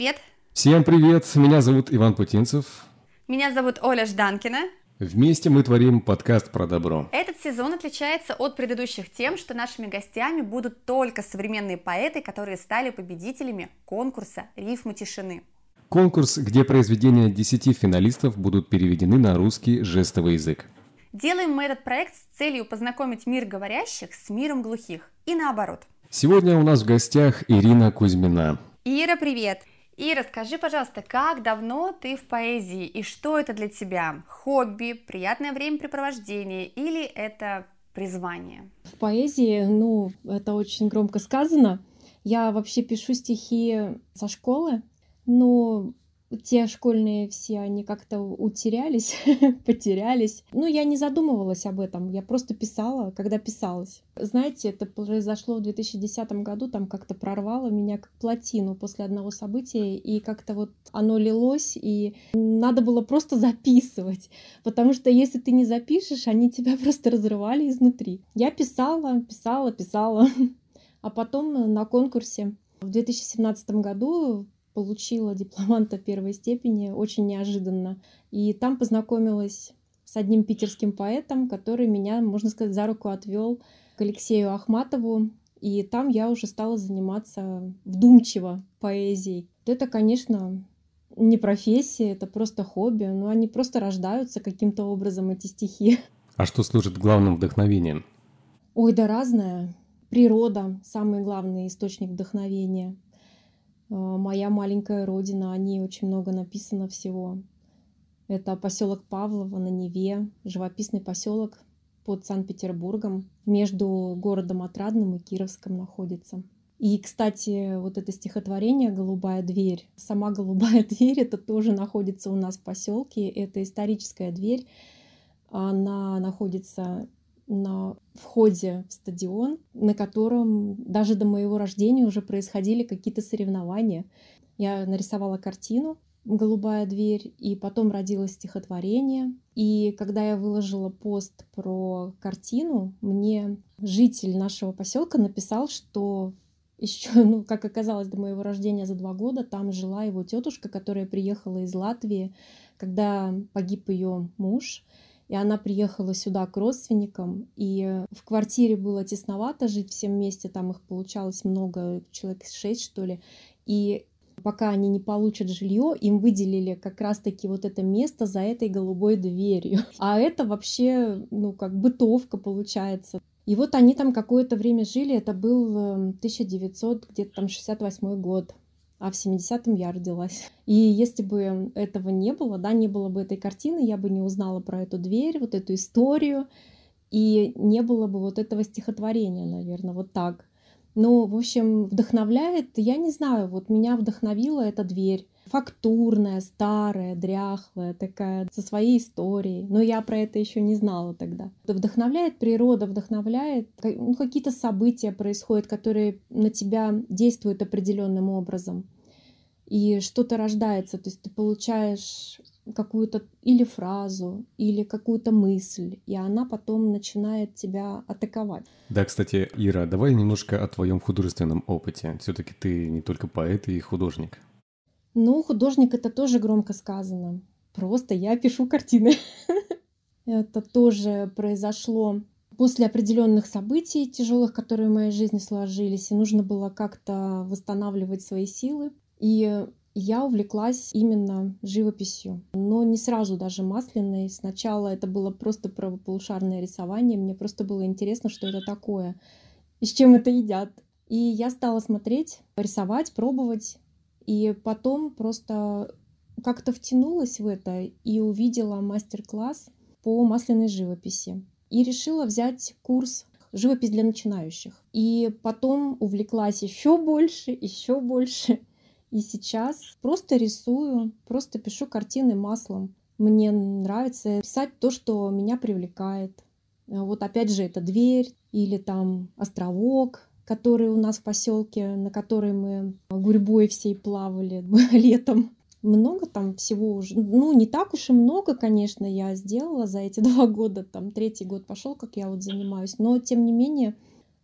Всем привет! Всем привет! Меня зовут Иван Путинцев. Меня зовут Оля Жданкина. Вместе мы творим подкаст про добро. Этот сезон отличается от предыдущих тем, что нашими гостями будут только современные поэты, которые стали победителями конкурса «Рифмы тишины». Конкурс, где произведения 10 финалистов будут переведены на русский жестовый язык. Делаем мы этот проект с целью познакомить мир говорящих с миром глухих и наоборот. Сегодня у нас в гостях Ирина Кузьмина. Ира, привет! И расскажи, пожалуйста, как давно ты в поэзии и что это для тебя? Хобби, приятное времяпрепровождение или это призвание? В поэзии, ну, это очень громко сказано. Я вообще пишу стихи со школы, но те школьные все, они как-то утерялись, потерялись. Ну, я не задумывалась об этом, я просто писала, когда писалась. Знаете, это произошло в 2010 году, там как-то прорвало меня как плотину после одного события, и как-то вот оно лилось, и надо было просто записывать, потому что если ты не запишешь, они тебя просто разрывали изнутри. Я писала, писала, писала, а потом на конкурсе в 2017 году получила дипломанта первой степени очень неожиданно. И там познакомилась с одним питерским поэтом, который меня, можно сказать, за руку отвел к Алексею Ахматову. И там я уже стала заниматься вдумчиво поэзией. Это, конечно, не профессия, это просто хобби, но они просто рождаются каким-то образом, эти стихи. А что служит главным вдохновением? Ой, да разное. Природа — самый главный источник вдохновения. А, моя маленькая родина, о ней очень много написано всего. Это поселок Павлово на Неве, живописный поселок под Санкт-Петербургом, между городом Отрадным и Кировском находится. И, кстати, вот это стихотворение «Голубая дверь». Сама «Голубая дверь» это тоже находится у нас в поселке. Это историческая дверь. Она находится на входе в стадион, на котором даже до моего рождения уже происходили какие-то соревнования. Я нарисовала картину «Голубая дверь», и потом родилось стихотворение. И когда я выложила пост про картину, мне житель нашего поселка написал, что еще, ну, как оказалось, до моего рождения за два года там жила его тетушка, которая приехала из Латвии, когда погиб ее муж. И она приехала сюда к родственникам, и в квартире было тесновато жить всем вместе, там их получалось много, человек шесть, что ли. И пока они не получат жилье, им выделили как раз-таки вот это место за этой голубой дверью. А это вообще, ну, как бытовка получается. И вот они там какое-то время жили, это был 1900, эм, где-то там 68 год а в 70-м я родилась. И если бы этого не было, да, не было бы этой картины, я бы не узнала про эту дверь, вот эту историю, и не было бы вот этого стихотворения, наверное, вот так. Ну, в общем, вдохновляет, я не знаю, вот меня вдохновила эта дверь фактурная, старая, дряхлая, такая, со своей историей. Но я про это еще не знала тогда. Вдохновляет природа, вдохновляет, ну, какие-то события происходят, которые на тебя действуют определенным образом. И что-то рождается, то есть ты получаешь какую-то или фразу, или какую-то мысль, и она потом начинает тебя атаковать. Да, кстати, Ира, давай немножко о твоем художественном опыте. Все-таки ты не только поэт и художник. Ну, художник это тоже громко сказано. Просто я пишу картины. Это тоже произошло после определенных событий тяжелых, которые в моей жизни сложились, и нужно было как-то восстанавливать свои силы. И я увлеклась именно живописью, но не сразу даже масляной. Сначала это было просто правополушарное рисование, мне просто было интересно, что это такое и с чем это едят. И я стала смотреть, рисовать, пробовать. И потом просто как-то втянулась в это и увидела мастер-класс по масляной живописи. И решила взять курс живопись для начинающих. И потом увлеклась еще больше, еще больше. И сейчас просто рисую, просто пишу картины маслом. Мне нравится писать то, что меня привлекает. Вот опять же, это дверь или там островок, который у нас в поселке, на который мы гурьбой всей плавали летом. Много там всего уже, ну не так уж и много, конечно, я сделала за эти два года, там третий год пошел, как я вот занимаюсь, но тем не менее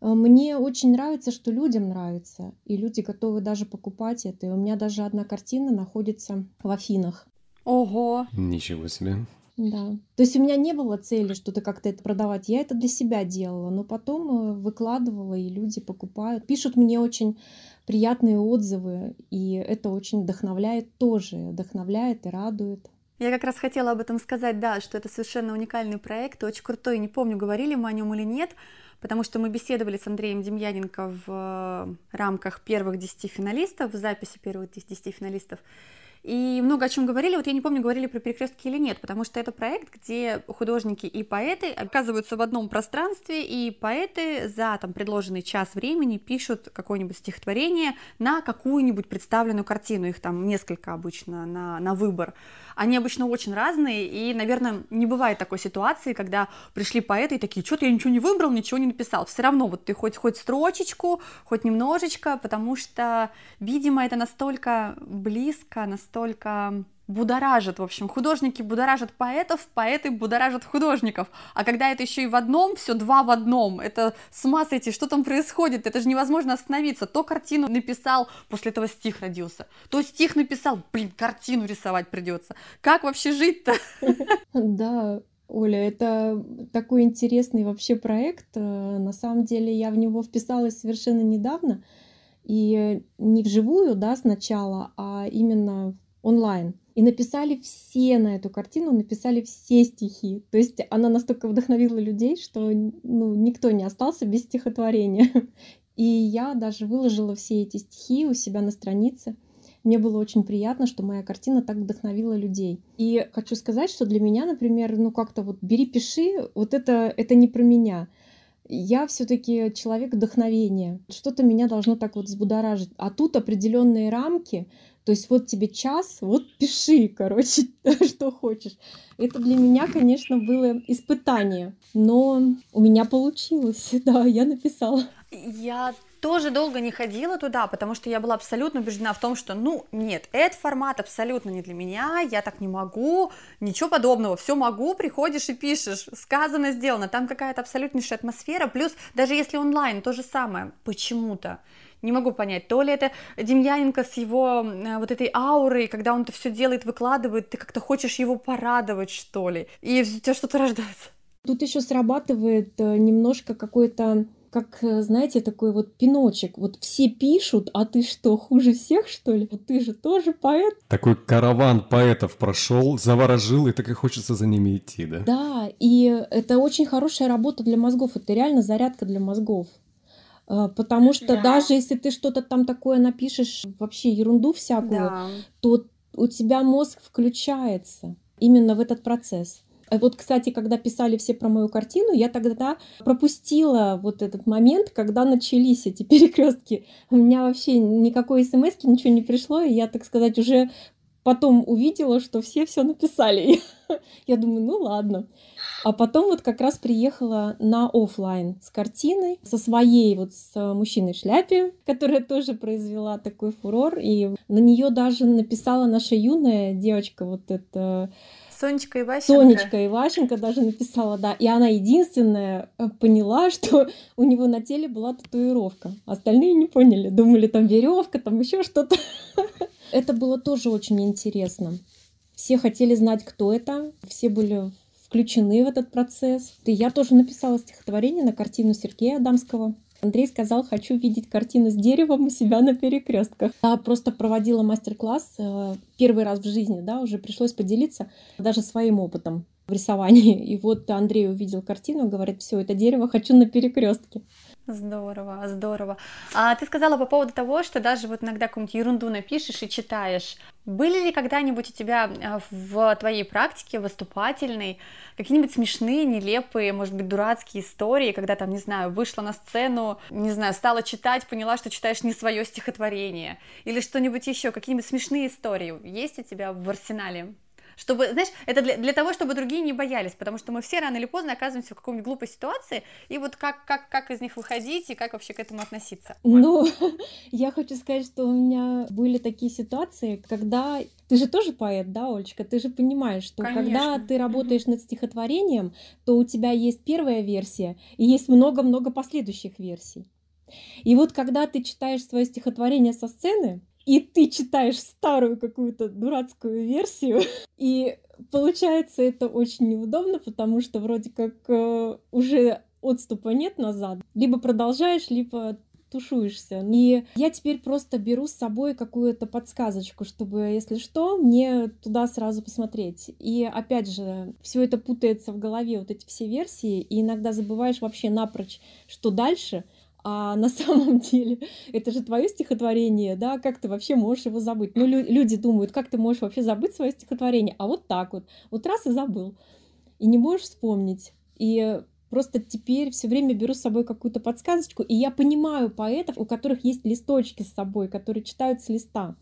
Э, мне очень нравится, что людям нравится, и люди готовы даже покупать это. И у меня даже одна картина находится в Афинах. Ого! Ничего себе. Да. То есть у меня не было цели что-то как-то это продавать. Я это для себя делала, но потом э, выкладывала, и люди покупают. Пишут мне очень приятные отзывы, и это очень вдохновляет тоже. Вдохновляет и радует. Я как раз хотела об этом сказать, да, что это совершенно уникальный проект, очень крутой. Не помню, говорили мы о нем или нет, потому что мы беседовали с Андреем Демьяненко в э, рамках первых 10 финалистов, в записи первых 10 финалистов. И много о чем говорили, вот я не помню, говорили про перекрестки или нет, потому что это проект, где художники и поэты оказываются в одном пространстве, и поэты за там предложенный час времени пишут какое-нибудь стихотворение на какую-нибудь представленную картину, их там несколько обычно на, на выбор. Они обычно очень разные, и, наверное, не бывает такой ситуации, когда пришли поэты и такие, что-то я ничего не выбрал, ничего не написал. Все равно вот ты хоть, хоть строчечку, хоть немножечко, потому что, видимо, это настолько близко, настолько будоражит, в общем, художники будоражат поэтов, поэты будоражат художников, а когда это еще и в одном, все два в одном, это с ума сойти, что там происходит, это же невозможно остановиться, то картину написал, после этого стих родился, то стих написал, блин, картину рисовать придется, как вообще жить-то? Да, Оля, это такой интересный вообще проект. Э, на самом деле я в него вписалась совершенно недавно. И не вживую, да, сначала, а именно онлайн. И написали все на эту картину, написали все стихи. То есть она настолько вдохновила людей, что ну, никто не остался без стихотворения. И я даже выложила все эти стихи у себя на странице. Мне было очень приятно, что моя картина так вдохновила людей. И хочу сказать, что для меня, например, ну как-то вот бери, пиши, вот это, это не про меня. Я все-таки человек вдохновения. Что-то меня должно так вот взбудоражить. А тут определенные рамки, то есть вот тебе час, вот пиши, короче, что хочешь. Это для меня, конечно, было испытание, но у меня получилось, да, я написала. Я тоже долго не ходила туда, потому что я была абсолютно убеждена в том, что, ну, нет, этот формат абсолютно не для меня, я так не могу, ничего подобного, все могу, приходишь и пишешь, сказано, сделано, там какая-то абсолютнейшая атмосфера, плюс даже если онлайн, то же самое, почему-то. Не могу понять, то ли это Демьяненко с его э, вот этой аурой, когда он это все делает, выкладывает, ты как-то хочешь его порадовать, что ли, и у тебя что-то рождается. Тут еще срабатывает э, немножко какой-то как, э, знаете, такой вот пиночек. Вот все пишут, а ты что, хуже всех, что ли? Вот ты же тоже поэт. Такой караван поэтов прошел, заворожил, и так и хочется за ними идти, да? Да, и это очень хорошая работа для мозгов. Это реально зарядка для мозгов. А, потому что да. даже если ты что-то там такое напишешь, вообще ерунду всякую, да. то у тебя мозг включается именно в этот процесс. А вот, кстати, когда писали все про мою картину, я тогда пропустила вот этот момент, когда начались эти перекрестки. У меня вообще никакой смс ничего не пришло, и я, так сказать, уже потом увидела, что все все написали. Я думаю, ну ладно. А потом вот как раз приехала на офлайн с картиной, со своей вот с мужчиной в шляпе, которая тоже произвела такой фурор. И на нее даже написала наша юная девочка, вот это Сонечка Иващенко. Сонечка Иващенко даже написала, да. И она единственная э, поняла, что у него на теле была татуировка. Остальные не поняли. Думали, там веревка, там еще что-то. Это было тоже очень интересно. Все хотели знать, кто это. Все были включены в этот процесс. И я тоже написала стихотворение на картину Сергея Адамского. Андрей сказал, хочу видеть картину с деревом у себя на перекрестках. Я просто проводила мастер-класс э, первый раз в жизни, да, уже пришлось поделиться даже своим опытом в рисовании. И вот Андрей увидел картину, говорит, все, это дерево хочу на перекрестке. Здорово, здорово. А ты сказала по поводу того, что даже вот иногда какую-нибудь ерунду напишешь и читаешь. Были ли когда-нибудь у тебя а, в твоей практике выступательной какие-нибудь смешные, нелепые, может быть, дурацкие истории, когда там, не знаю, вышла на сцену, не знаю, стала читать, поняла, что читаешь не свое стихотворение, или что-нибудь еще, какие-нибудь смешные истории есть у тебя в арсенале? Чтобы, знаешь, это для, для того, чтобы другие не боялись, потому что мы все рано или поздно оказываемся в какой-нибудь глупой ситуации, и вот как, как, как из них выходить и как вообще к этому относиться? Ну, я хочу сказать, что у меня были такие ситуации, когда Ты же тоже поэт, да, Олечка? Ты же понимаешь, что Конечно. когда ты работаешь над стихотворением, то у тебя есть первая версия и есть много-много последующих версий. И вот когда ты читаешь свое стихотворение со сцены, и ты читаешь старую какую-то дурацкую версию, и получается это очень неудобно, потому что вроде как э, уже отступа нет назад. Либо продолжаешь, либо тушуешься. И я теперь просто беру с собой какую-то подсказочку, чтобы, если что, мне туда сразу посмотреть. И опять же, все это путается в голове, вот эти все версии, и иногда забываешь вообще напрочь, что дальше, а на самом деле это же твое стихотворение, да, как ты вообще можешь его забыть? Ну, лю- люди думают, как ты можешь вообще забыть свое стихотворение, а вот так вот, вот раз и забыл, и не можешь вспомнить. И Просто теперь все время беру с собой какую-то подсказочку, и я понимаю поэтов, у которых есть листочки с собой, которые читают с листа.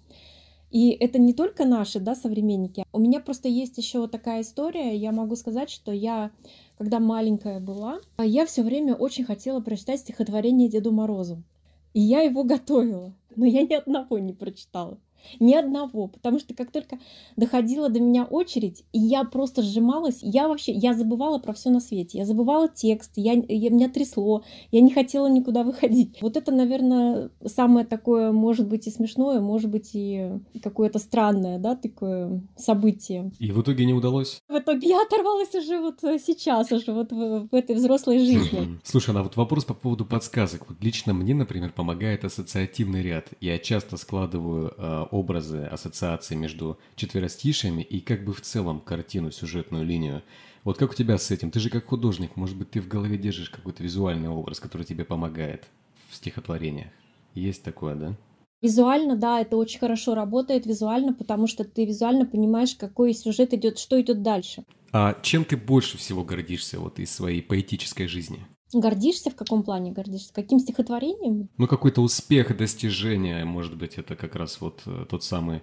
И это не только наши, да, современники. У меня просто есть еще такая история. Я могу сказать, что я, когда маленькая была, я все время очень хотела прочитать стихотворение Деду Морозу. И я его готовила, но я ни одного не прочитала. Ни одного, потому что как только доходила до меня очередь, и я просто сжималась, я вообще, я забывала про все на свете, я забывала текст, я, я, меня трясло, я не хотела никуда выходить. Вот это, наверное, самое такое, может быть, и смешное, может быть, и какое-то странное, да, такое событие. И в итоге не удалось? В итоге я оторвалась уже вот сейчас, уже вот в, в этой взрослой жизни. Слушай, а вот вопрос по поводу подсказок. Вот лично мне, например, помогает ассоциативный ряд. Я часто складываю э, образы, ассоциации между четверостишами и как бы в целом картину, сюжетную линию. Вот как у тебя с этим? Ты же как художник, может быть, ты в голове держишь какой-то визуальный образ, который тебе помогает в стихотворениях. Есть такое, да? Визуально, да, это очень хорошо работает визуально, потому что ты визуально понимаешь, какой сюжет идет, что идет дальше. А чем ты больше всего гордишься вот из своей поэтической жизни? Гордишься в каком плане гордишься? Каким стихотворением? Ну, какой-то успех, достижение, может быть, это как раз вот э, тот самый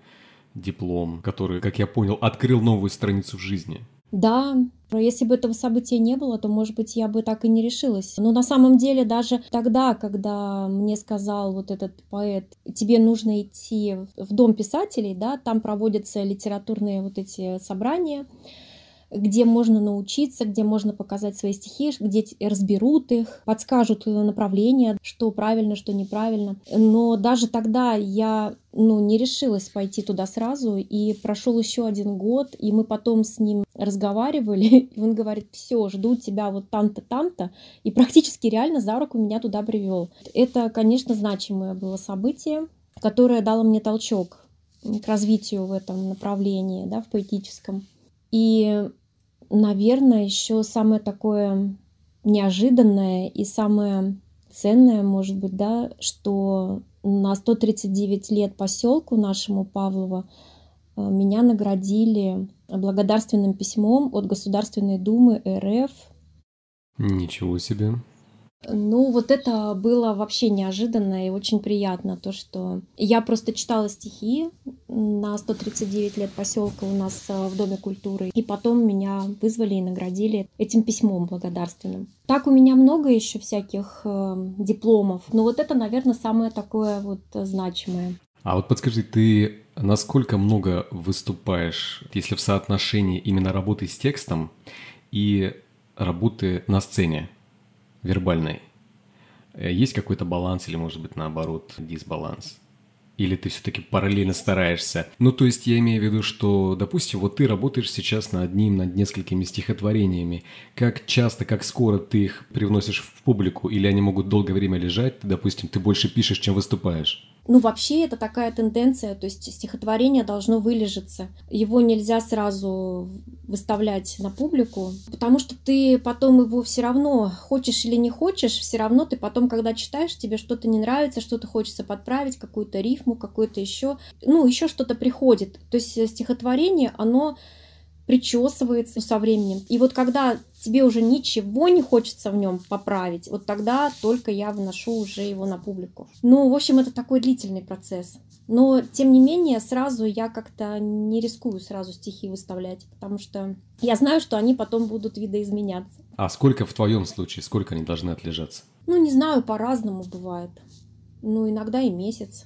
диплом, который, как я понял, открыл новую страницу в жизни. Да, если бы этого события не было, то, может быть, я бы так и не решилась. Но на самом деле даже тогда, когда мне сказал вот этот поэт, тебе нужно идти в дом писателей, да, там проводятся литературные вот эти собрания, где можно научиться, где можно показать свои стихи, где разберут их, подскажут направление, что правильно, что неправильно. Но даже тогда я ну, не решилась пойти туда сразу, и прошел еще один год, и мы потом с ним разговаривали, и он говорит, все, жду тебя вот там-то, там-то, и практически реально за руку меня туда привел. Это, конечно, значимое было событие, которое дало мне толчок к развитию в этом направлении, да, в поэтическом. И наверное, еще самое такое неожиданное и самое ценное, может быть, да, что на 139 лет поселку нашему Павлова э, меня наградили благодарственным письмом от Государственной Думы РФ. Ничего себе. Ну, вот это было вообще неожиданно и очень приятно, то, что я просто читала стихи на 139 лет поселка у нас э, в Доме культуры, и потом меня вызвали и наградили этим письмом благодарственным. Так у меня много еще всяких э, дипломов, но вот это, наверное, самое такое вот значимое. А вот подскажи, ты насколько много выступаешь, если в соотношении именно работы с текстом и работы на сцене? Вербальной, э, есть какой-то баланс или, может быть, наоборот, дисбаланс? Или ты все-таки параллельно стараешься? Ну, то есть я имею в виду, что, допустим, вот ты работаешь сейчас над одним, над несколькими стихотворениями. Как часто, как скоро ты их привносишь в публику? Или они могут долгое время лежать? Допустим, ты больше пишешь, чем выступаешь? Ну, вообще, это такая тенденция, то есть стихотворение должно вылежаться. Его нельзя сразу выставлять на публику, потому что ты потом его все равно, хочешь или не хочешь, все равно ты потом, когда читаешь, тебе что-то не нравится, что-то хочется подправить, какую-то рифму, какую-то еще, ну, еще что-то приходит. То есть стихотворение, оно причесывается со временем. И вот когда тебе уже ничего не хочется в нем поправить, вот тогда только я вношу уже его на публику. Ну, в общем, это такой длительный процесс. Но, тем не менее, сразу я как-то не рискую сразу стихи выставлять, потому что я знаю, что они потом будут видоизменяться. А сколько в твоем случае, сколько они должны отлежаться? Ну, не знаю, по-разному бывает. Ну, иногда и месяц,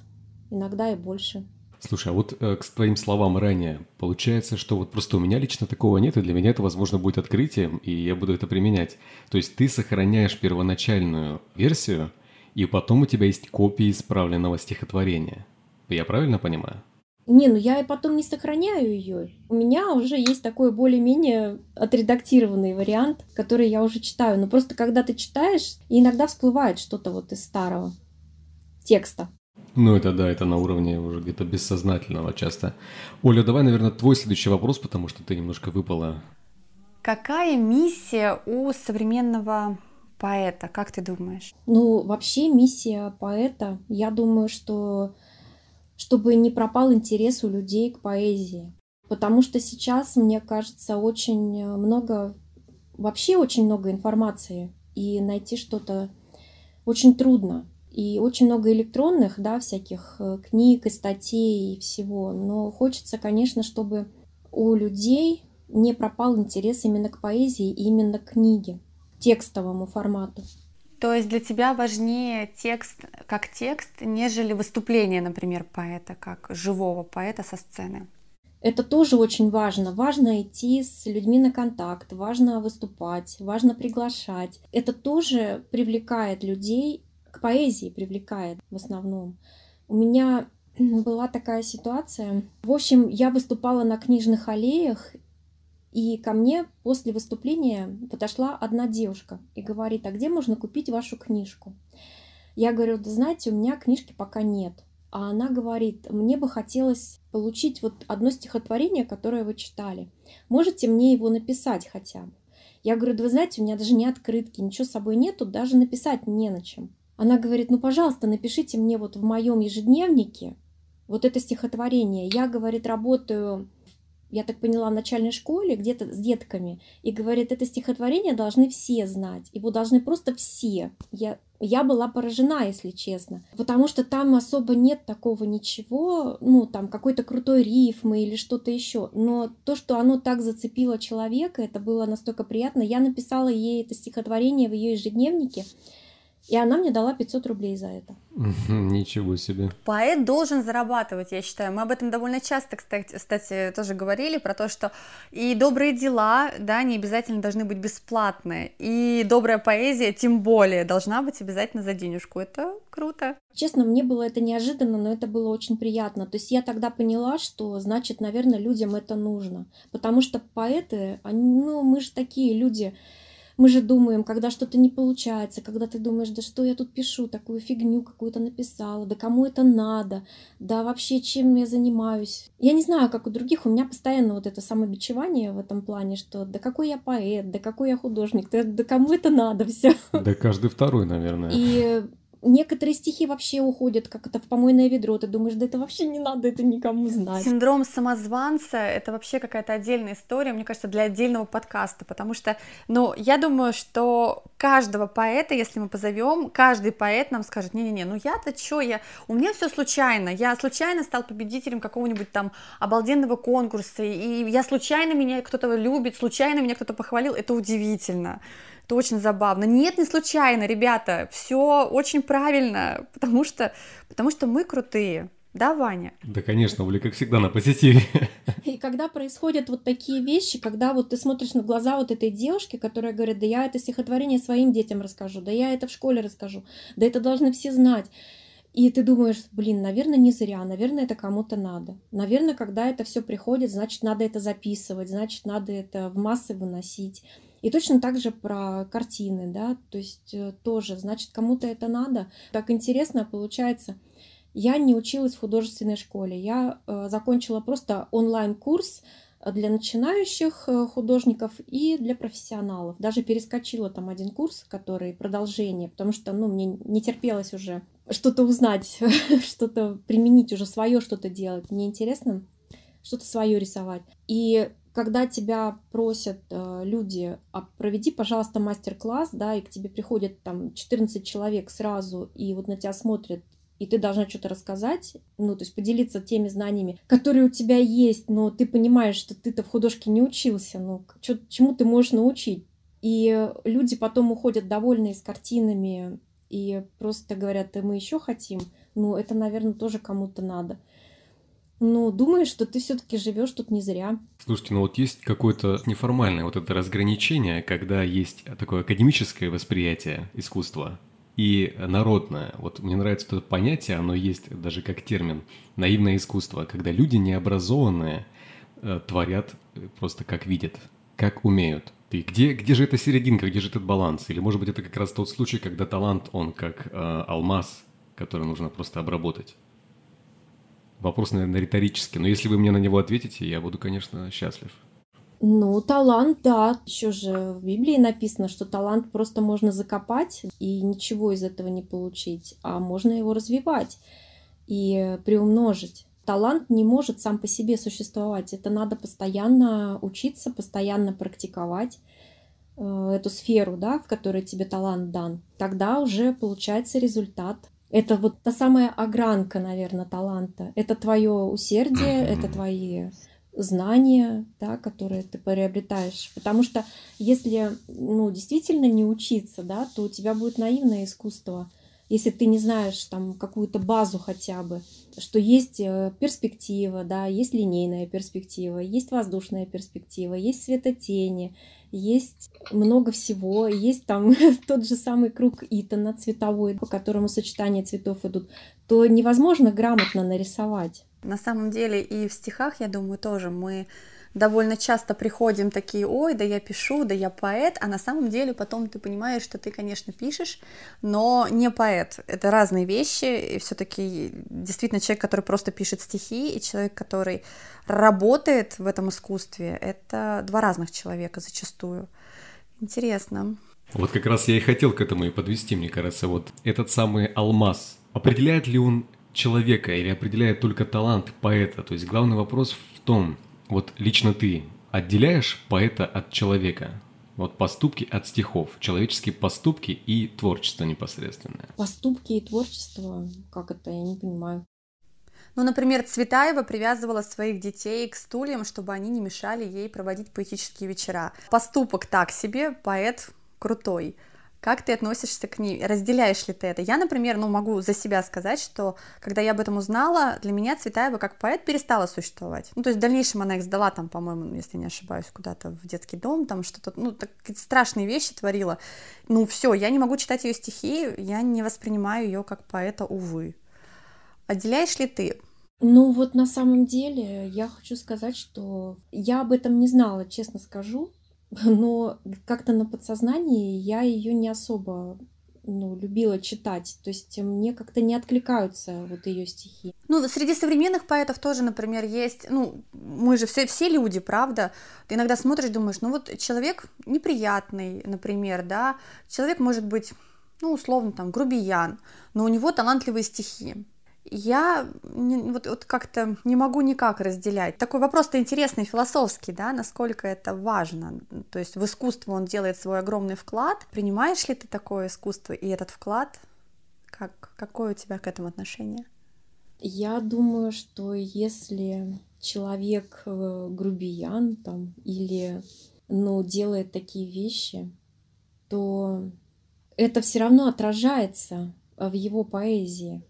иногда и больше. Слушай, а вот э, к твоим словам ранее, получается, что вот просто у меня лично такого нет, и для меня это, возможно, будет открытием, и я буду это применять. То есть ты сохраняешь первоначальную версию, и потом у тебя есть копия исправленного стихотворения. Я правильно понимаю? Не, ну я потом не сохраняю ее. У меня уже есть такой более-менее отредактированный вариант, который я уже читаю. Но просто когда ты читаешь, иногда всплывает что-то вот из старого текста. Ну, это да, это на уровне уже где-то бессознательного часто. Оля, давай, наверное, твой следующий вопрос, потому что ты немножко выпала. Какая миссия у современного поэта, как ты думаешь? Ну, вообще миссия поэта, я думаю, что чтобы не пропал интерес у людей к поэзии. Потому что сейчас, мне кажется, очень много, вообще очень много информации, и найти что-то очень трудно и очень много электронных, да, всяких э, книг и статей и всего. Но хочется, конечно, чтобы у людей не пропал интерес именно к поэзии именно к книге, к текстовому формату. То есть для тебя важнее текст как текст, нежели выступление, например, поэта, как живого поэта со сцены? Это тоже очень важно. Важно идти с людьми на контакт, важно выступать, важно приглашать. Это тоже привлекает людей к поэзии привлекает в основном. У меня была такая ситуация. В общем, я выступала на книжных аллеях, и ко мне после выступления подошла одна девушка и говорит, а где можно купить вашу книжку? Я говорю, да знаете, у меня книжки пока нет. А она говорит, мне бы хотелось получить вот одно стихотворение, которое вы читали. Можете мне его написать хотя бы? Я говорю, да вы знаете, у меня даже не открытки, ничего с собой нету, даже написать не на чем. Она говорит, ну, пожалуйста, напишите мне вот в моем ежедневнике вот это стихотворение. Я, говорит, работаю, я так поняла, в начальной школе, где-то с детками, и говорит, это стихотворение должны все знать, его должны просто все. Я, я была поражена, если честно, потому что там особо нет такого ничего, ну, там какой-то крутой рифмы или что-то еще, но то, что оно так зацепило человека, это было настолько приятно. Я написала ей это стихотворение в ее ежедневнике, и она мне дала 500 рублей за это. Ничего себе. Поэт должен зарабатывать, я считаю. Мы об этом довольно часто, кстати, кстати, тоже говорили, про то, что и добрые дела, да, не обязательно должны быть бесплатные. И добрая поэзия, тем более, должна быть обязательно за денежку. Это круто. Честно, мне было это неожиданно, но это было очень приятно. То есть я тогда поняла, что, значит, наверное, людям это нужно. Потому что поэты, они, ну, мы же такие люди, мы же думаем, когда что-то не получается, когда ты думаешь, да что я тут пишу, такую фигню какую-то написала, да кому это надо, да вообще чем я занимаюсь. Я не знаю, как у других, у меня постоянно вот это самобичевание в этом плане, что да какой я поэт, да какой я художник, да, да кому это надо все. Да каждый второй, наверное. И Некоторые стихи вообще уходят как это в помойное ведро. Ты думаешь, да это вообще не надо это никому знать. Синдром самозванца — это вообще какая-то отдельная история, мне кажется, для отдельного подкаста, потому что, ну, я думаю, что каждого поэта, если мы позовем, каждый поэт нам скажет, не-не-не, ну я-то чё, я, у меня все случайно, я случайно стал победителем какого-нибудь там обалденного конкурса, и я случайно меня кто-то любит, случайно меня кто-то похвалил, это удивительно. Это очень забавно. Нет, не случайно, ребята, все очень правильно, потому что, потому что мы крутые. Да, Ваня? Да, конечно, Оля, как всегда, на позитиве. И когда происходят вот такие вещи, когда вот ты смотришь на глаза вот этой девушки, которая говорит, да я это стихотворение своим детям расскажу, да я это в школе расскажу, да это должны все знать. И ты думаешь, блин, наверное, не зря, наверное, это кому-то надо. Наверное, когда это все приходит, значит, надо это записывать, значит, надо это в массы выносить. И точно так же про картины, да, то есть э, тоже, значит, кому-то это надо. Так интересно получается. Я не училась в художественной школе, я э, закончила просто онлайн-курс для начинающих э, художников и для профессионалов. Даже перескочила там один курс, который продолжение, потому что, ну, мне не терпелось уже что-то узнать, что-то применить, уже свое что-то делать. Мне интересно что-то свое рисовать. И когда тебя просят э, люди, а проведи, пожалуйста, мастер-класс, да, и к тебе приходят там 14 человек сразу, и вот на тебя смотрят, и ты должна что-то рассказать, ну, то есть поделиться теми знаниями, которые у тебя есть, но ты понимаешь, что ты-то в художке не учился, ну, чё, чему ты можешь научить? И люди потом уходят довольные с картинами и просто говорят, мы еще хотим, ну, это, наверное, тоже кому-то надо. Ну, думаешь, что ты все-таки живешь тут не зря. Слушайте, ну вот есть какое-то неформальное вот это разграничение, когда есть такое академическое восприятие искусства и народное. Вот мне нравится это понятие, оно есть даже как термин наивное искусство, когда люди необразованные э, творят просто как видят, как умеют. И где, где же эта серединка, где же этот баланс? Или, может быть, это как раз тот случай, когда талант, он как э, алмаз, который нужно просто обработать? Вопрос, наверное, риторический, но если вы мне на него ответите, я буду, конечно, счастлив. Ну, талант, да. Еще же в Библии написано, что талант просто можно закопать и ничего из этого не получить, а можно его развивать и приумножить. Талант не может сам по себе существовать. Это надо постоянно учиться, постоянно практиковать э, эту сферу, да, в которой тебе талант дан. Тогда уже получается результат. Это вот та самая огранка, наверное, таланта. Это твое усердие, это твои знания, да, которые ты приобретаешь. Потому что если ну, действительно не учиться, да, то у тебя будет наивное искусство. Если ты не знаешь там какую-то базу хотя бы, что есть э, перспектива, да, есть линейная перспектива, есть воздушная перспектива, есть светотени, есть много всего, есть там тот же самый круг Итана цветовой, по которому сочетания цветов идут, то невозможно грамотно нарисовать. На самом деле и в стихах, я думаю, тоже мы довольно часто приходим такие, ой, да я пишу, да я поэт, а на самом деле потом ты понимаешь, что ты, конечно, пишешь, но не поэт. Это разные вещи, и все-таки действительно человек, который просто пишет стихи, и человек, который работает в этом искусстве, это два разных человека зачастую. Интересно. Вот как раз я и хотел к этому и подвести, мне кажется, вот этот самый алмаз. Определяет ли он человека или определяет только талант поэта? То есть главный вопрос в том, вот лично ты отделяешь поэта от человека? Вот поступки от стихов, человеческие поступки и творчество непосредственное. Поступки и творчество, как это, я не понимаю. Ну, например, Цветаева привязывала своих детей к стульям, чтобы они не мешали ей проводить поэтические вечера. Поступок так себе, поэт крутой. Как ты относишься к ней? Разделяешь ли ты это? Я, например, ну, могу за себя сказать, что когда я об этом узнала, для меня Цветаева как поэт перестала существовать. Ну, то есть в дальнейшем она их сдала там, по-моему, если не ошибаюсь, куда-то в детский дом, там что-то, ну, так, страшные вещи творила. Ну, все, я не могу читать ее стихи, я не воспринимаю ее как поэта, увы. Отделяешь ли ты? Ну вот на самом деле я хочу сказать, что я об этом не знала, честно скажу но как-то на подсознании я ее не особо ну, любила читать. То есть мне как-то не откликаются вот ее стихи. Ну, среди современных поэтов тоже, например, есть, ну, мы же все, все люди, правда? Ты иногда смотришь, думаешь, ну вот человек неприятный, например, да, человек может быть, ну, условно, там, грубиян, но у него талантливые стихи я не, вот, вот как-то не могу никак разделять. Такой вопрос-то интересный, философский, да, насколько это важно. То есть в искусство он делает свой огромный вклад. Принимаешь ли ты такое искусство и этот вклад? Как, какое у тебя к этому отношение? Я думаю, что если человек э, грубиян там или ну, делает такие вещи, то это все равно отражается в его поэзии.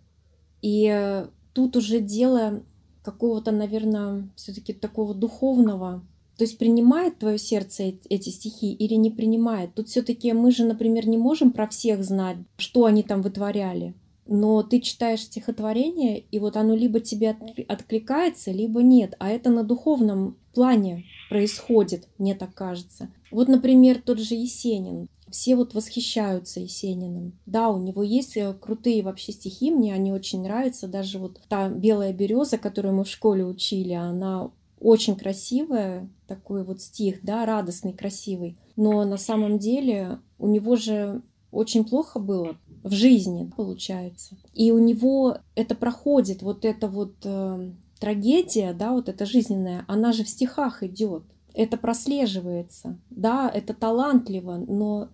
И э, тут уже дело какого-то, наверное, все-таки такого духовного. То есть принимает твое сердце эти стихи или не принимает. Тут все-таки мы же, например, не можем про всех знать, что они там вытворяли. Но ты читаешь стихотворение, и вот оно либо тебе откликается, либо нет. А это на духовном плане происходит, мне так кажется. Вот, например, тот же Есенин все вот восхищаются Есениным. Да, у него есть э, крутые вообще стихи, мне они очень нравятся. Даже вот та белая береза, которую мы в школе учили, она очень красивая, такой вот стих, да, радостный, красивый. Но на самом деле у него же очень плохо было в жизни, получается. И у него это проходит, вот эта вот э, трагедия, да, вот эта жизненная, она же в стихах идет это прослеживается. Да, это талантливо, но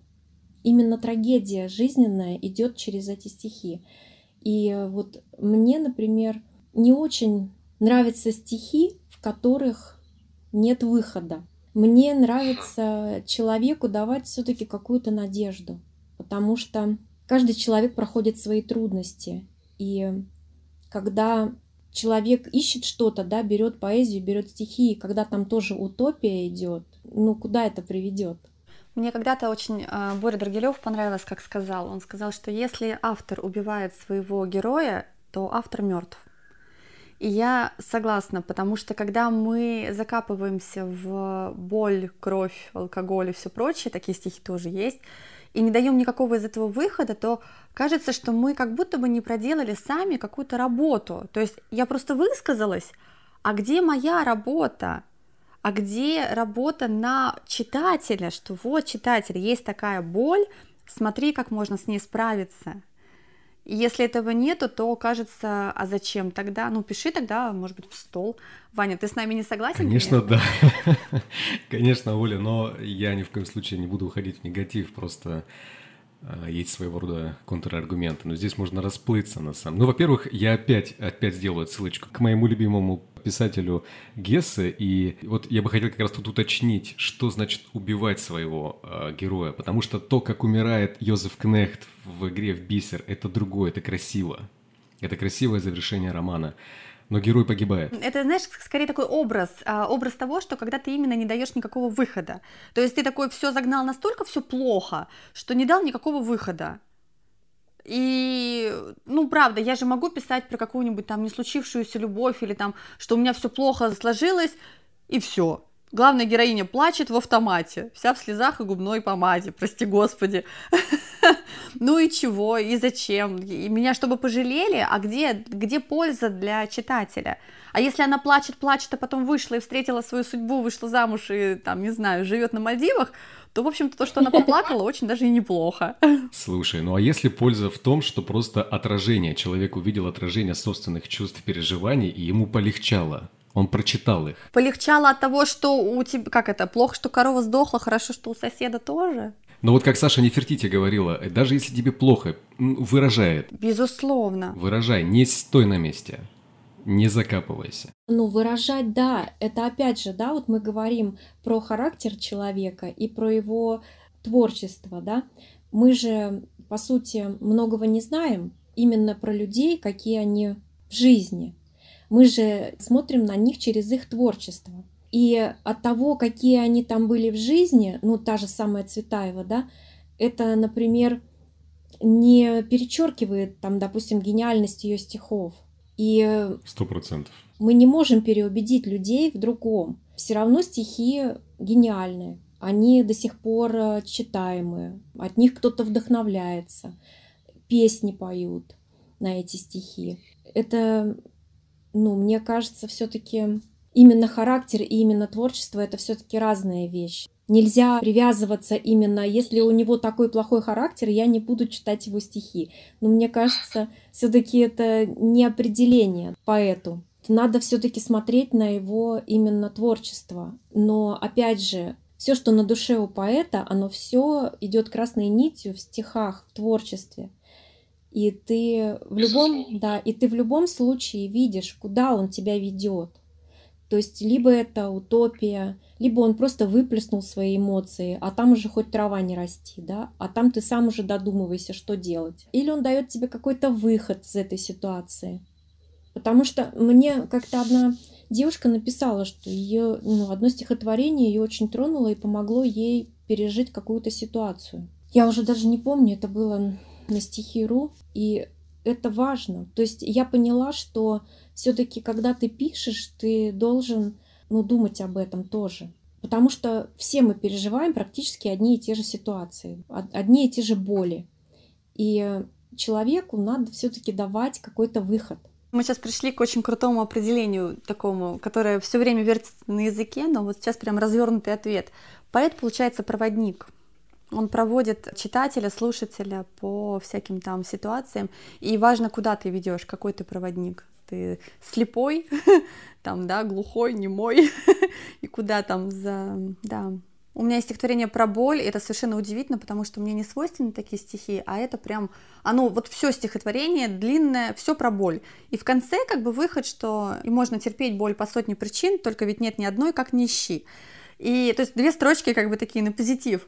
именно трагедия жизненная идет через эти стихи. И вот мне, например, не очень нравятся стихи, в которых нет выхода. Мне нравится человеку давать все-таки какую-то надежду, потому что каждый человек проходит свои трудности. И когда человек ищет что-то, да, берет поэзию, берет стихи, и когда там тоже утопия идет, ну куда это приведет? Мне когда-то очень э, Боря Драгилев понравилось, как сказал. Он сказал, что если автор убивает своего героя, то автор мертв. И я согласна, потому что когда мы закапываемся в боль, кровь, алкоголь и все прочее, такие стихи тоже есть, и не даем никакого из этого выхода, то кажется, что мы как будто бы не проделали сами какую-то работу. То есть я просто высказалась, а где моя работа? А где работа на читателя, что вот читатель, есть такая боль, смотри, как можно с ней справиться. Если этого нету, то кажется, а зачем тогда? Ну, пиши тогда, может быть, в стол. Ваня, ты с нами не согласен? Конечно, да. Конечно, Оля, но я ни в коем случае не буду уходить в негатив, просто есть своего рода контраргументы. Но здесь можно расплыться на самом Ну, во-первых, я опять, опять сделаю ссылочку к моему любимому писателю Гессе, и вот я бы хотел как раз тут уточнить, что значит убивать своего э, героя, потому что то, как умирает Йозеф Кнехт в игре в бисер, это другое, это красиво. Это красивое завершение романа. Но герой погибает. Это, знаешь, скорее такой образ, а, образ того, что когда ты именно не даешь никакого выхода. То есть ты такой все загнал настолько все плохо, что не дал никакого выхода. И, ну, правда, я же могу писать про какую-нибудь там не случившуюся любовь или там, что у меня все плохо сложилось, и все. Главная героиня плачет в автомате, вся в слезах и губной помаде, прости господи. Ну и чего, и зачем? И меня чтобы пожалели, а где, где польза для читателя? А если она плачет, плачет, а потом вышла и встретила свою судьбу, вышла замуж и, там, не знаю, живет на Мальдивах, то, в общем-то, то, что она поплакала, очень даже и неплохо. Слушай, ну а если польза в том, что просто отражение, человек увидел отражение собственных чувств, переживаний, и ему полегчало? Он прочитал их. Полегчало от того, что у тебя, как это, плохо, что корова сдохла, хорошо, что у соседа тоже? Но вот как Саша Нефертити говорила, даже если тебе плохо, выражает. Безусловно. Выражай, не стой на месте не закапывайся. Ну, выражать, да, это опять же, да, вот мы говорим про характер человека и про его творчество, да. Мы же, по сути, многого не знаем именно про людей, какие они в жизни. Мы же смотрим на них через их творчество. И от того, какие они там были в жизни, ну, та же самая Цветаева, да, это, например, не перечеркивает, там, допустим, гениальность ее стихов. И Сто процентов. Мы не можем переубедить людей в другом. Все равно стихи гениальные. Они до сих пор э, читаемые. От них кто-то вдохновляется. Песни поют на эти стихи. Это, ну, мне кажется, все-таки именно характер и именно творчество это все-таки разные вещи. Нельзя привязываться именно, если у него такой плохой характер, я не буду читать его стихи. Но мне кажется, все-таки это не определение поэту. Надо все-таки смотреть на его именно творчество. Но опять же, все, что на душе у поэта, оно все идет красной нитью в стихах, в творчестве. И ты в любом, да, и ты в любом случае видишь, куда он тебя ведет. То есть либо это утопия, либо он просто выплеснул свои эмоции, а там уже хоть трава не расти, да, а там ты сам уже додумывайся, что делать. Или он дает тебе какой-то выход из этой ситуации. Потому что мне как-то одна девушка написала, что ее ну, одно стихотворение ее очень тронуло и помогло ей пережить какую-то ситуацию. Я уже даже не помню, это было на стихи.ру, и это важно. То есть я поняла, что все-таки, когда ты пишешь, ты должен ну, думать об этом тоже. Потому что все мы переживаем практически одни и те же ситуации, одни и те же боли. И человеку надо все-таки давать какой-то выход. Мы сейчас пришли к очень крутому определению такому, которое все время вертится на языке, но вот сейчас прям развернутый ответ. Поэт получается проводник. Он проводит читателя, слушателя по всяким там ситуациям. И важно, куда ты ведешь, какой ты проводник ты слепой, там, да, глухой, немой, и куда там за, да. У меня есть стихотворение про боль, это совершенно удивительно, потому что мне не свойственны такие стихи, а это прям, оно вот все стихотворение длинное, все про боль. И в конце как бы выход, что и можно терпеть боль по сотне причин, только ведь нет ни одной, как не ищи. И то есть две строчки как бы такие на позитив.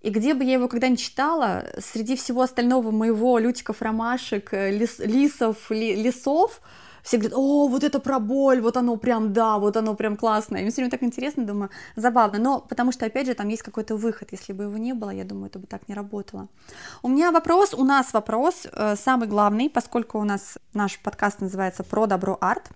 И где бы я его когда не читала, среди всего остального моего лютиков, ромашек, лис, лисов, ли, лесов, все говорят, о, вот это про боль, вот оно прям, да, вот оно прям классное. И мне все время так интересно, думаю, забавно. Но потому что, опять же, там есть какой-то выход. Если бы его не было, я думаю, это бы так не работало. У меня вопрос, у нас вопрос, э, самый главный, поскольку у нас наш подкаст называется «Про добро арт»,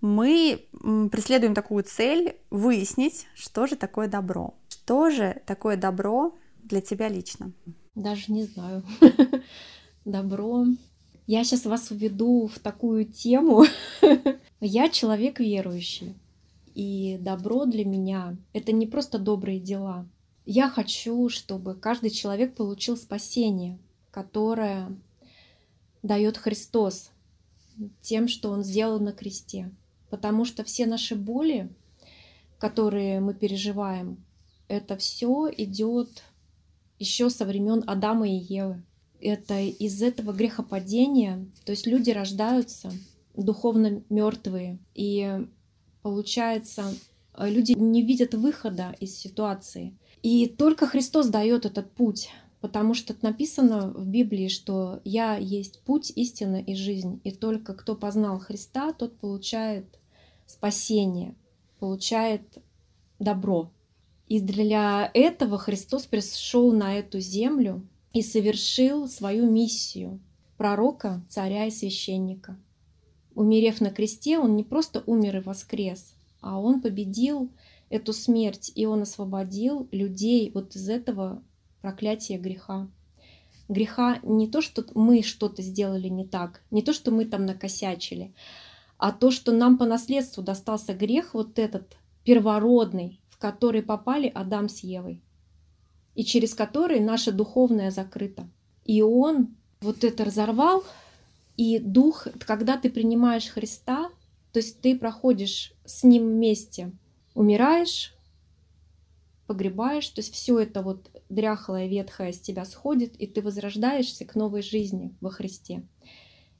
мы преследуем такую цель выяснить, что же такое добро. Что же такое добро для тебя лично? Даже не знаю. Добро. Я сейчас вас введу в такую тему. Я человек верующий. И добро для меня — это не просто добрые дела. Я хочу, чтобы каждый человек получил спасение, которое дает Христос тем, что Он сделал на кресте потому что все наши боли, которые мы переживаем, это все идет еще со времен Адама и Евы. Это из этого грехопадения, то есть люди рождаются духовно мертвые, и получается, люди не видят выхода из ситуации. И только Христос дает этот путь, потому что написано в Библии, что «Я есть путь, истина и жизнь», и только кто познал Христа, тот получает спасение, получает добро. И для этого Христос пришел на эту землю и совершил свою миссию пророка, царя и священника. Умерев на кресте, он не просто умер и воскрес, а он победил эту смерть, и он освободил людей вот из этого проклятия греха. Греха не то, что мы что-то сделали не так, не то, что мы там накосячили, а то, что нам по наследству достался грех вот этот первородный, который попали Адам с Евой, и через который наша духовная закрыта. И он вот это разорвал, и дух, когда ты принимаешь Христа, то есть ты проходишь с ним вместе, умираешь, погребаешь, то есть все это вот дряхлое, ветхое с тебя сходит, и ты возрождаешься к новой жизни во Христе.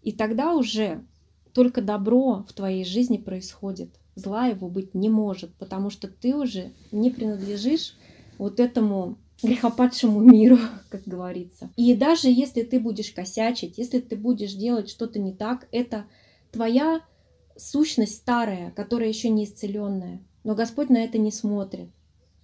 И тогда уже только добро в твоей жизни происходит. Зла его быть не может, потому что ты уже не принадлежишь вот этому грехопадшему миру, как говорится. И даже если ты будешь косячить, если ты будешь делать что-то не так, это твоя сущность старая, которая еще не исцеленная. Но Господь на это не смотрит.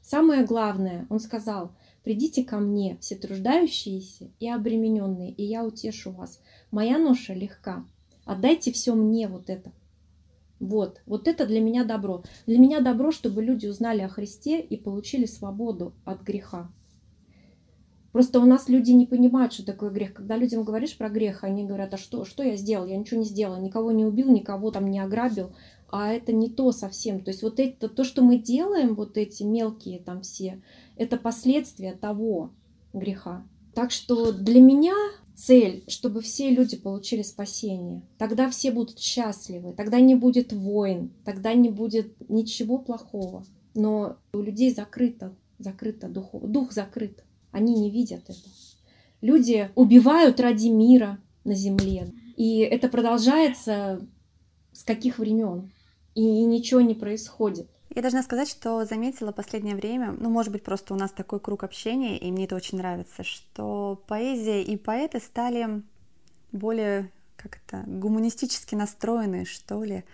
Самое главное, Он сказал, придите ко мне, все труждающиеся и обремененные, и я утешу вас. Моя ноша легка, Отдайте все мне вот это. Вот, вот это для меня добро. Для меня добро, чтобы люди узнали о Христе и получили свободу от греха. Просто у нас люди не понимают, что такое грех. Когда людям говоришь про грех, они говорят, а что, что я сделал? Я ничего не сделал, никого не убил, никого там не ограбил. А это не то совсем. То есть вот это, то, что мы делаем, вот эти мелкие там все, это последствия того греха. Так что для меня цель, чтобы все люди получили спасение. Тогда все будут счастливы, тогда не будет войн, тогда не будет ничего плохого. Но у людей закрыто, закрыто дух, дух закрыт. Они не видят это. Люди убивают ради мира на земле. И это продолжается с каких времен? И ничего не происходит. Я должна сказать, что заметила последнее время, ну, может быть, просто у нас такой круг общения, и мне это очень нравится, что поэзия и поэты стали более, как это, гуманистически настроенные, что ли,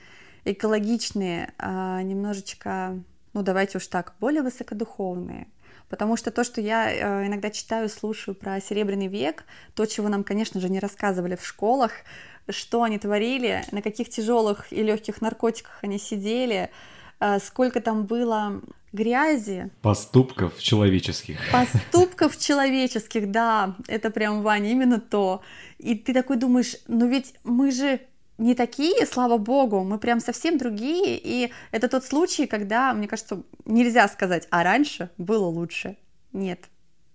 экологичные, а немножечко, ну, давайте уж так, более высокодуховные. Потому что то, что я э, иногда читаю, слушаю про Серебряный век, то, чего нам, конечно же, не рассказывали в школах, что они творили, на каких тяжелых и легких наркотиках они сидели, сколько там было грязи. Поступков человеческих. Поступков человеческих, да, это прям, Ваня, именно то. И ты такой думаешь, ну ведь мы же не такие, слава богу, мы прям совсем другие, и это тот случай, когда, мне кажется, нельзя сказать, а раньше было лучше. Нет,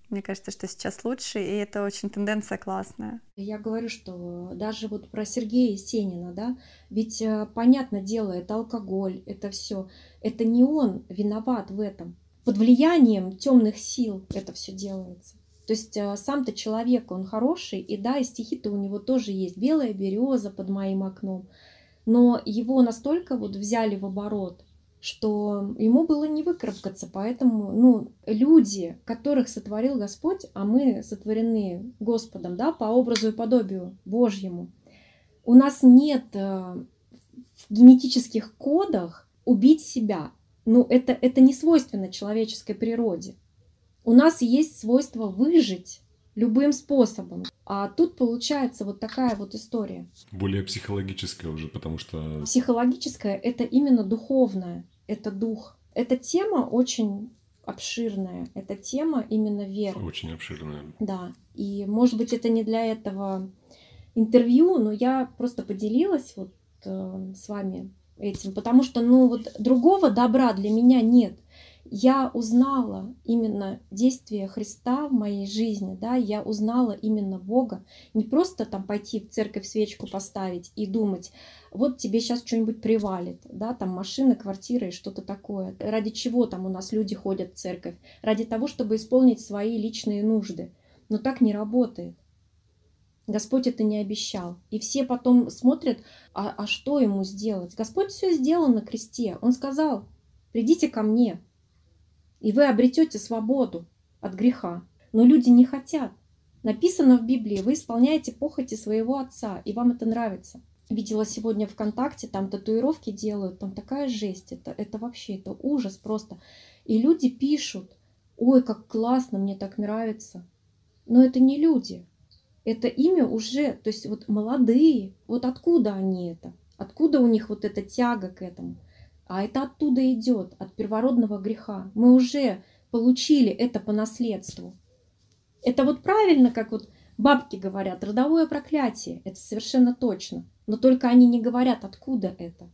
мне кажется, что сейчас лучше, и это очень тенденция классная. Я говорю, что даже вот про Сергея Есенина, да, ведь э, понятное дело, это алкоголь, это все, это не он виноват в этом. Под влиянием темных сил это все делается. То есть э, сам-то человек, он хороший, и да, и стихи-то у него тоже есть. Белая береза под моим окном. Но его настолько вот взяли в оборот, что ему было не выкарабкаться, поэтому, ну, люди, которых сотворил Господь, а мы сотворены Господом, да, по образу и подобию Божьему, у нас нет э, в генетических кодах убить себя. Ну, это, это не свойственно человеческой природе. У нас есть свойство выжить любым способом. А тут получается вот такая вот история. Более психологическая уже, потому что... Психологическая — это именно духовная, это дух. Эта тема очень обширная. Эта тема именно веры. Очень обширная. Да. И, может быть, это не для этого интервью, но я просто поделилась вот э, с вами этим, потому что, ну, вот другого добра для меня нет я узнала именно действие Христа в моей жизни, да, я узнала именно Бога, не просто там пойти в церковь свечку поставить и думать, вот тебе сейчас что-нибудь привалит, да, там машины, квартиры и что-то такое. Ради чего там у нас люди ходят в церковь? Ради того, чтобы исполнить свои личные нужды. Но так не работает. Господь это не обещал. И все потом смотрят, а, а что ему сделать? Господь все сделал на кресте. Он сказал, придите ко мне, и вы обретете свободу от греха. Но люди не хотят. Написано в Библии, вы исполняете похоти своего отца, и вам это нравится. Видела сегодня ВКонтакте, там татуировки делают, там такая жесть, это, это вообще, это ужас просто. И люди пишут, ой, как классно, мне так нравится. Но это не люди, это имя уже, то есть вот молодые, вот откуда они это? Откуда у них вот эта тяга к этому? А это оттуда идет, от первородного греха. Мы уже получили это по наследству. Это вот правильно, как вот бабки говорят, родовое проклятие. Это совершенно точно. Но только они не говорят, откуда это.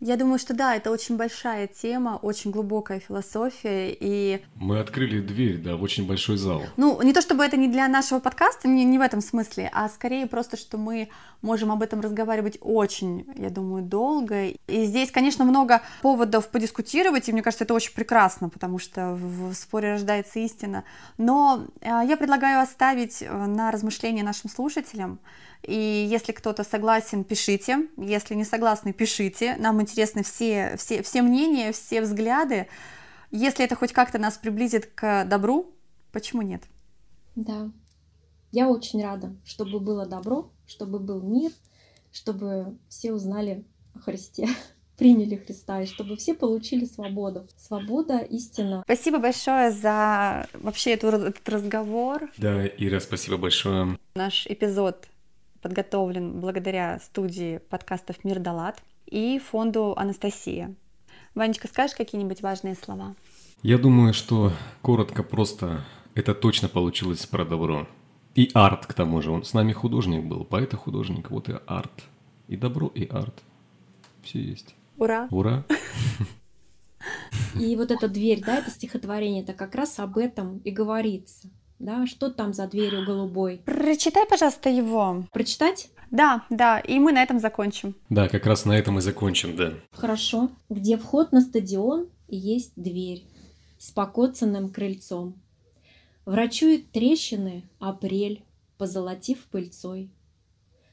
Я думаю, что да, это очень большая тема, очень глубокая философия и... Мы открыли дверь, да, в очень большой зал. Ну, не то чтобы это не для нашего подкаста, не, не в этом смысле, а скорее просто, что мы можем об этом разговаривать очень, я думаю, долго. И здесь, конечно, много поводов подискутировать, и мне кажется, это очень прекрасно, потому что в споре рождается истина. Но э, я предлагаю оставить э, на размышление нашим слушателям, и если кто-то согласен, пишите. Если не согласны, пишите. Нам интересны все, все, все мнения, все взгляды. Если это хоть как-то нас приблизит к добру, почему нет? Да. Я очень рада, чтобы было добро, чтобы был мир, чтобы все узнали о Христе, приняли Христа, и чтобы все получили свободу. Свобода, истина. Спасибо большое за вообще эту, этот разговор. Да, Ира, спасибо большое. Наш эпизод подготовлен благодаря студии подкастов «Мир Далат» и фонду «Анастасия». Ванечка, скажешь какие-нибудь важные слова? Я думаю, что коротко просто это точно получилось про добро. И арт, к тому же. Он с нами художник был, поэт и художник. Вот и арт. И добро, и арт. Все есть. Ура! Ура! И вот эта дверь, да, это стихотворение, это как раз об этом и говорится да, что там за дверью голубой. Прочитай, пожалуйста, его. Прочитать? Да, да, и мы на этом закончим. Да, как раз на этом и закончим, да. Хорошо. Где вход на стадион есть дверь с покоцанным крыльцом. Врачует трещины апрель, позолотив пыльцой.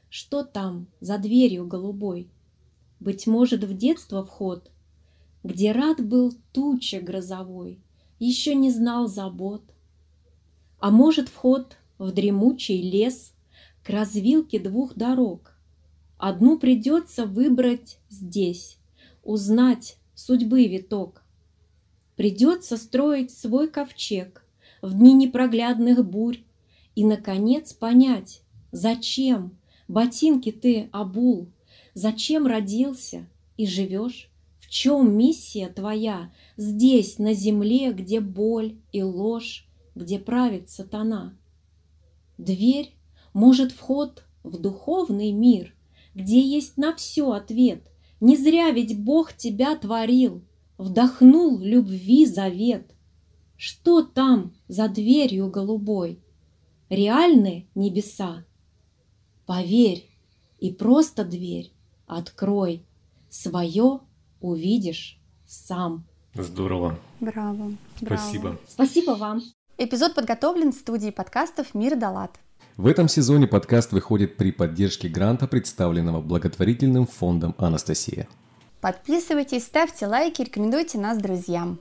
Что там за дверью голубой? Быть может, в детство вход, Где рад был туча грозовой, Еще не знал забот — а может, вход в дремучий лес К развилке двух дорог. Одну придется выбрать здесь, Узнать судьбы виток. Придется строить свой ковчег В дни непроглядных бурь И, наконец, понять, зачем Ботинки ты обул, Зачем родился и живешь, В чем миссия твоя Здесь, на земле, где боль и ложь, где правит сатана. Дверь, может, вход в духовный мир, где есть на все ответ. Не зря ведь Бог тебя творил, вдохнул любви завет. Что там за дверью голубой? Реальные небеса? Поверь, и просто дверь открой, свое увидишь сам. Здорово. Браво. Спасибо. Браво. Спасибо вам. Эпизод подготовлен в студии подкастов «Мир Далат». В этом сезоне подкаст выходит при поддержке гранта, представленного благотворительным фондом «Анастасия». Подписывайтесь, ставьте лайки, рекомендуйте нас друзьям.